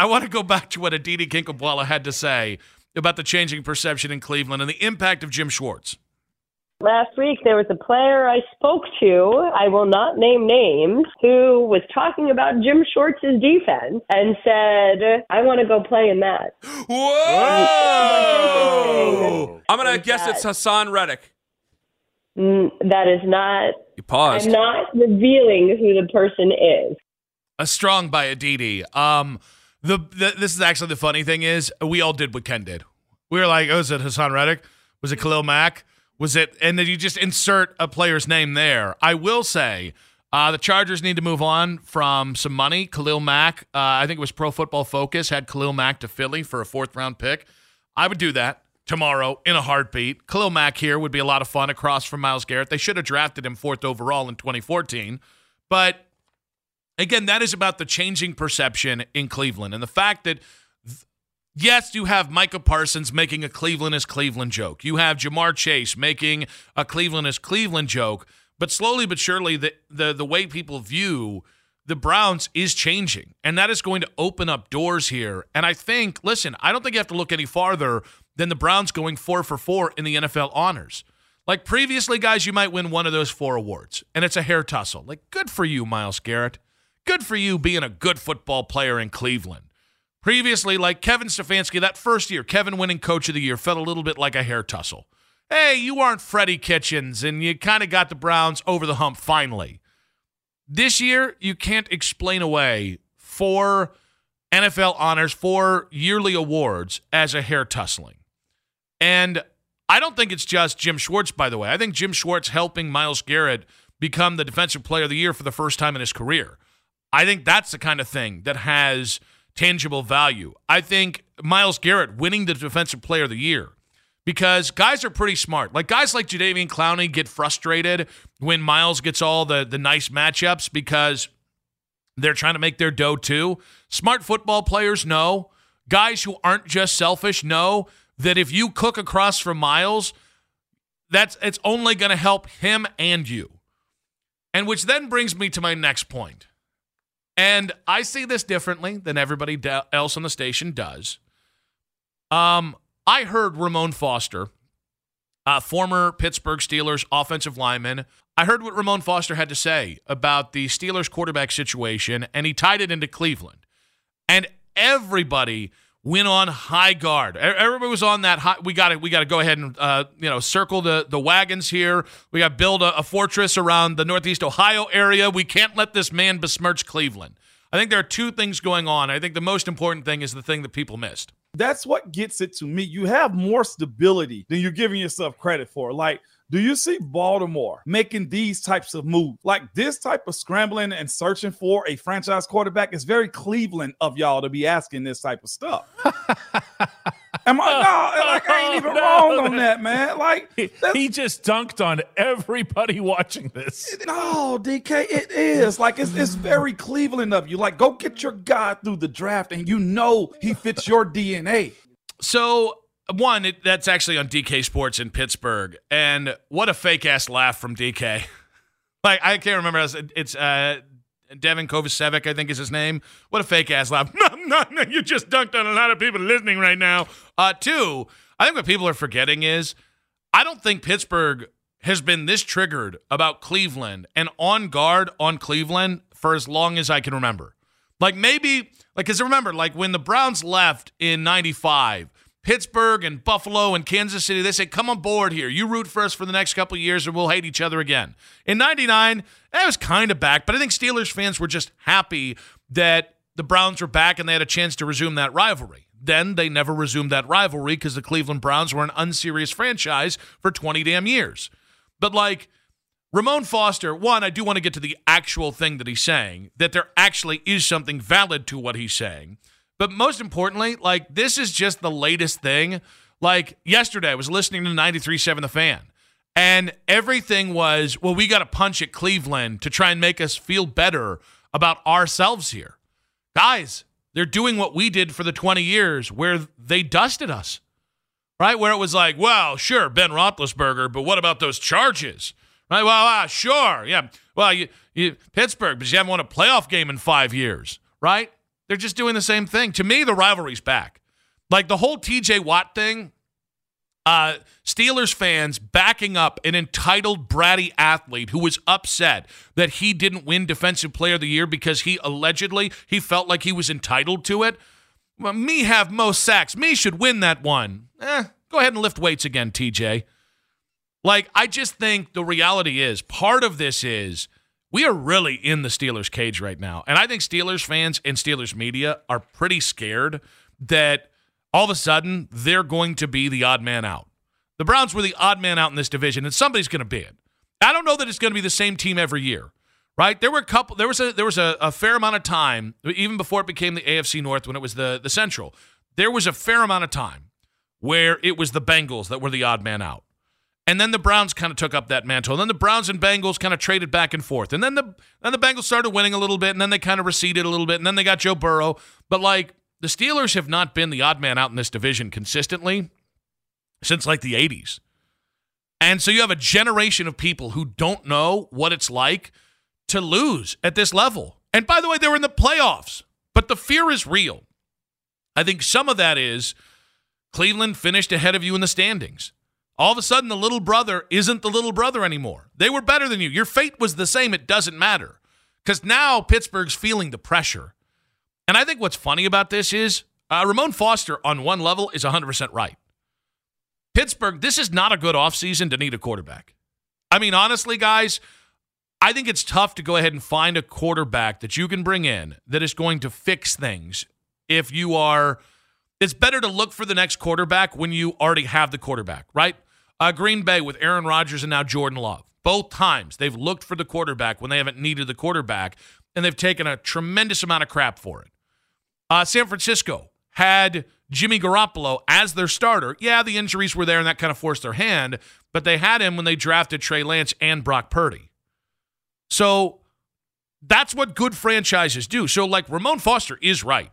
I want to go back to what Aditi Kinkhabwala had to say about the changing perception in Cleveland and the impact of Jim Schwartz. Last week, there was a player I spoke to, I will not name names, who was talking about Jim Schwartz's defense and said, I want to go play in that. Whoa! I'm going to guess it's Haason Reddick. Mm, that is not. You paused. I'm not revealing who the person is. A strong by Aditi. Um, the, the this is actually the funny thing is we all did what Ken did. We were like, oh, is it Haason Reddick? Was it Khalil Mack? Was it? And then you just insert a player's name there. I will say. Uh, the Chargers need to move on from some money. Khalil Mack, uh, I think it was Pro Football Focus, had Khalil Mack to Philly for a fourth round pick. I would do that tomorrow in a heartbeat. Khalil Mack here would be a lot of fun across from Myles Garrett. They should have drafted him fourth overall in 2014. But again, that is about the changing perception in Cleveland and the fact that Yes, you have Micah Parsons making a Cleveland is Cleveland joke. You have Ja'Marr Chase making a Cleveland is Cleveland joke. But slowly but surely, the, the, the way people view the Browns is changing. And that is going to open up doors here. And I think, listen, I don't think you have to look any farther than the Browns going four for four in the NFL honors. Like previously, guys, you might win one of those four awards, and it's a hair tussle. Like, good for you, Myles Garrett. Good for you being a good football player in Cleveland. Previously, like Kevin Stefanski, that first year, Kevin winning coach of the year felt a little bit like a hair tussle. Hey, you aren't Freddie Kitchens, and you kind of got the Browns over the hump finally. This year, you can't explain away four NFL honors, four yearly awards as a hair tussling. And I don't think it's just Jim Schwartz, by the way. I think Jim Schwartz helping Myles Garrett become the defensive player of the year for the first time in his career. I think that's the kind of thing that has – tangible value. I think Myles Garrett winning the Defensive Player of the Year because guys are pretty smart. Like guys like Jadeveon Clowney get frustrated when Myles gets all the the nice matchups because they're trying to make their dough too. Smart football players know. Guys who aren't just selfish know that if you cook across from Myles, that's it's only going to help him and you. And which then brings me to my next point. And I see this differently than everybody else on the station does. Um, I heard Ramon Foster, uh, former Pittsburgh Steelers offensive lineman. I heard what Ramon Foster had to say about the Steelers quarterback situation, and he tied it into Cleveland. And everybody went on high guard. Everybody was on that high. We got to we got to go ahead and uh, you know circle the the wagons here. We got to build a, a, fortress around the Northeast Ohio area. We can't let this man besmirch Cleveland. I think there are two things going on. I think the most important thing is the thing that people missed. That's what gets it to me. You have more stability than you're giving yourself credit for. Like do you see Baltimore making these types of moves? Like this type of scrambling and searching for a franchise quarterback is very Cleveland of y'all to be asking this type of stuff. Am I no, like I ain't even no. wrong on that, man. Like he just dunked on everybody watching this. No, DK, it is. Like it's it's very Cleveland of you. Like go get your guy through the draft and you know he fits your DNA. So one, it, that's actually on DK Sports in Pittsburgh, and what a fake ass laugh from DK. like I can't remember. It's uh, Devin Kovacevic, I think is his name. What a fake ass laugh. No, no, no, you just dunked on a lot of people listening right now. Uh, two, I think what people are forgetting is I don't think Pittsburgh has been this triggered about Cleveland and on guard on Cleveland for as long as I can remember. Like maybe, like, because remember, like when the Browns left in 95, Pittsburgh and Buffalo and Kansas City, they say, come on board here. You root for us for the next couple years or we'll hate each other again. In 99, that was kind of back, but I think Steelers fans were just happy that the Browns were back and they had a chance to resume that rivalry. Then they never resumed that rivalry because the Cleveland Browns were an unserious franchise for 20 damn years. But like Ramon Foster, one, I do want to get to the actual thing that he's saying, that there actually is something valid to what he's saying. But most importantly, like this is just the latest thing. Like yesterday, I was listening to 93.7 The Fan, and everything was, well, we got to punch at Cleveland to try and make us feel better about ourselves here. Guys, they're doing what we did for the 20 years where they dusted us, right? Where it was like, well, sure, Ben Roethlisberger, but what about those charges? Right? Well, uh, sure. Yeah. Well, you, you, Pittsburgh, but you haven't won a playoff game in five years, right? They're just doing the same thing. To me, the rivalry's back. Like the whole TJ Watt thing, uh, Steelers fans backing up an entitled bratty athlete who was upset that he didn't win Defensive Player of the Year because he allegedly he felt like he was entitled to it. Well, me have most sacks. Me should win that one. Eh, go ahead and lift weights again, TJ. Like I just think the reality is part of this is we are really in the Steelers cage right now, and I think Steelers fans and Steelers media are pretty scared that all of a sudden they're going to be the odd man out. The Browns were the odd man out in this division, and somebody's going to be it. I don't know that it's going to be the same team every year, right? There were a couple. There was a there was a, a fair amount of time, even before it became the AFC North, when it was the the Central. There was a fair amount of time where it was the Bengals that were the odd man out. And then the Browns kind of took up that mantle. And then the Browns and Bengals kind of traded back and forth. And then the then the Bengals started winning a little bit, and then they kind of receded a little bit, and then they got Joe Burrow. But like the Steelers have not been the odd man out in this division consistently since like the 80s. And so you have a generation of people who don't know what it's like to lose at this level. And by the way, they were in the playoffs, but the fear is real. I think some of that is Cleveland finished ahead of you in the standings. All of a sudden, the little brother isn't the little brother anymore. They were better than you. Your fate was the same. It doesn't matter. Because now Pittsburgh's feeling the pressure. And I think what's funny about this is uh, Ramon Foster, on one level, is 100% right. Pittsburgh, this is not a good offseason to need a quarterback. I mean, honestly, guys, I think it's tough to go ahead and find a quarterback that you can bring in that is going to fix things if you are. It's better to look for the next quarterback when you already have the quarterback, right? Uh, Green Bay with Aaron Rodgers and now Jordan Love. Both times they've looked for the quarterback when they haven't needed the quarterback, and they've taken a tremendous amount of crap for it. Uh, San Francisco had Jimmy Garoppolo as their starter. Yeah, the injuries were there and that kind of forced their hand, but they had him when they drafted Trey Lance and Brock Purdy. So that's what good franchises do. So, like Ramon Foster is right.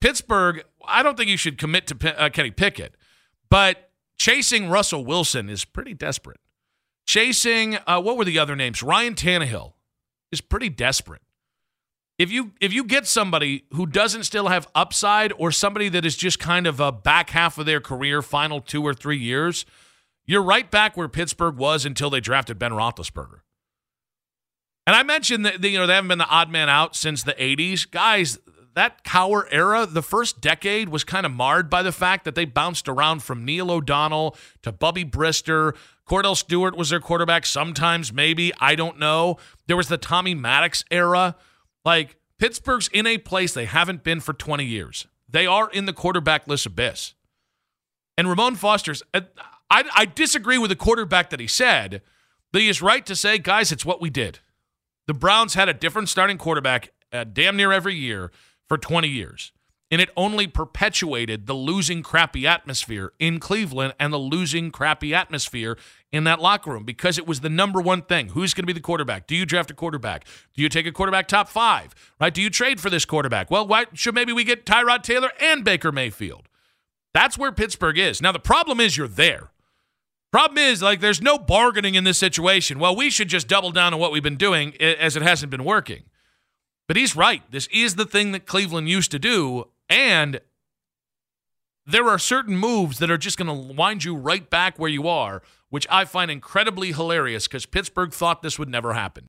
Pittsburgh, I don't think you should commit to uh, Kenny Pickett, but chasing Russell Wilson is pretty desperate. Chasing, uh, what were the other names? Ryan Tannehill is pretty desperate. If you if you get somebody who doesn't still have upside or somebody that is just kind of a back half of their career, final two or three years, you're right back where Pittsburgh was until they drafted Ben Roethlisberger. And I mentioned that you know they haven't been the odd man out since the '80s, guys. That Cowher era, the first decade, was kind of marred by the fact that they bounced around from Neil O'Donnell to Bubby Brister. Cordell Stewart was their quarterback sometimes, maybe. I don't know. There was the Tommy Maddox era. Like, Pittsburgh's in a place they haven't been for 20 years. They are in the quarterbackless abyss. And Ramon Foster's, I, I disagree with the quarterback that he said but he is right to say, guys, it's what we did. The Browns had a different starting quarterback uh, damn near every year for 20 years. And it only perpetuated the losing crappy atmosphere in Cleveland and the losing crappy atmosphere in that locker room because it was the number one thing. Who's going to be the quarterback? Do you draft a quarterback? Do you take a quarterback top five? Right? Do you trade for this quarterback? Well, why should maybe we get Tyrod Taylor and Baker Mayfield? That's where Pittsburgh is. Now, the problem is you're there. Problem is, like, there's no bargaining in this situation. Well, we should just double down on what we've been doing as it hasn't been working. But he's right. This is the thing that Cleveland used to do. And there are certain moves that are just going to wind you right back where you are, which I find incredibly hilarious because Pittsburgh thought this would never happen.